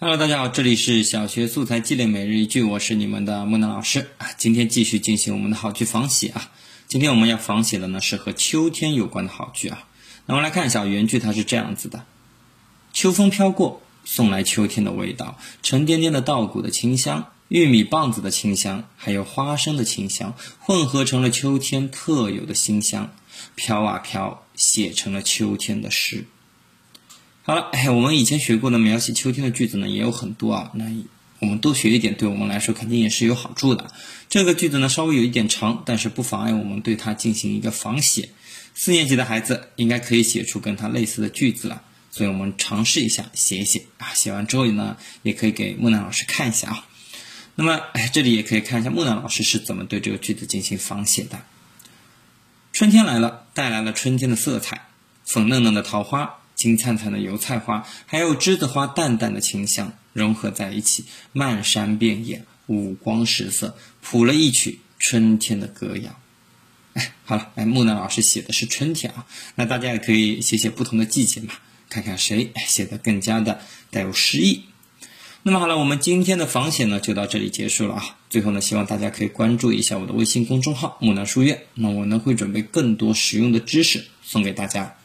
Hello，大家好，这里是小学素材积累每日一句，我是你们的木南老师啊。今天继续进行我们的好句仿写啊。今天我们要仿写的呢是和秋天有关的好句啊。那我们来看一下原句，它是这样子的：秋风飘过，送来秋天的味道，沉甸甸的稻谷的清香，玉米棒子的清香，还有花生的清香，混合成了秋天特有的馨香。飘啊飘，写成了秋天的诗。好了，哎，我们以前学过的描写秋天的句子呢，也有很多啊。那我们多学一点，对我们来说肯定也是有好处的。这个句子呢，稍微有一点长，但是不妨碍我们对它进行一个仿写。四年级的孩子应该可以写出跟它类似的句子了，所以我们尝试一下写一写啊。写完之后呢，也可以给木兰老师看一下啊。那么，哎，这里也可以看一下木兰老师是怎么对这个句子进行仿写的。春天来了，带来了春天的色彩，粉嫩嫩的桃花。金灿灿的油菜花，还有栀子花淡淡的清香融合在一起，漫山遍野，五光十色，谱了一曲春天的歌谣。哎，好了，哎，木兰老师写的是春天啊，那大家也可以写写不同的季节嘛，看看谁写的更加的带有诗意。那么好了，我们今天的仿写呢就到这里结束了啊。最后呢，希望大家可以关注一下我的微信公众号木兰书院，那我呢会准备更多实用的知识送给大家。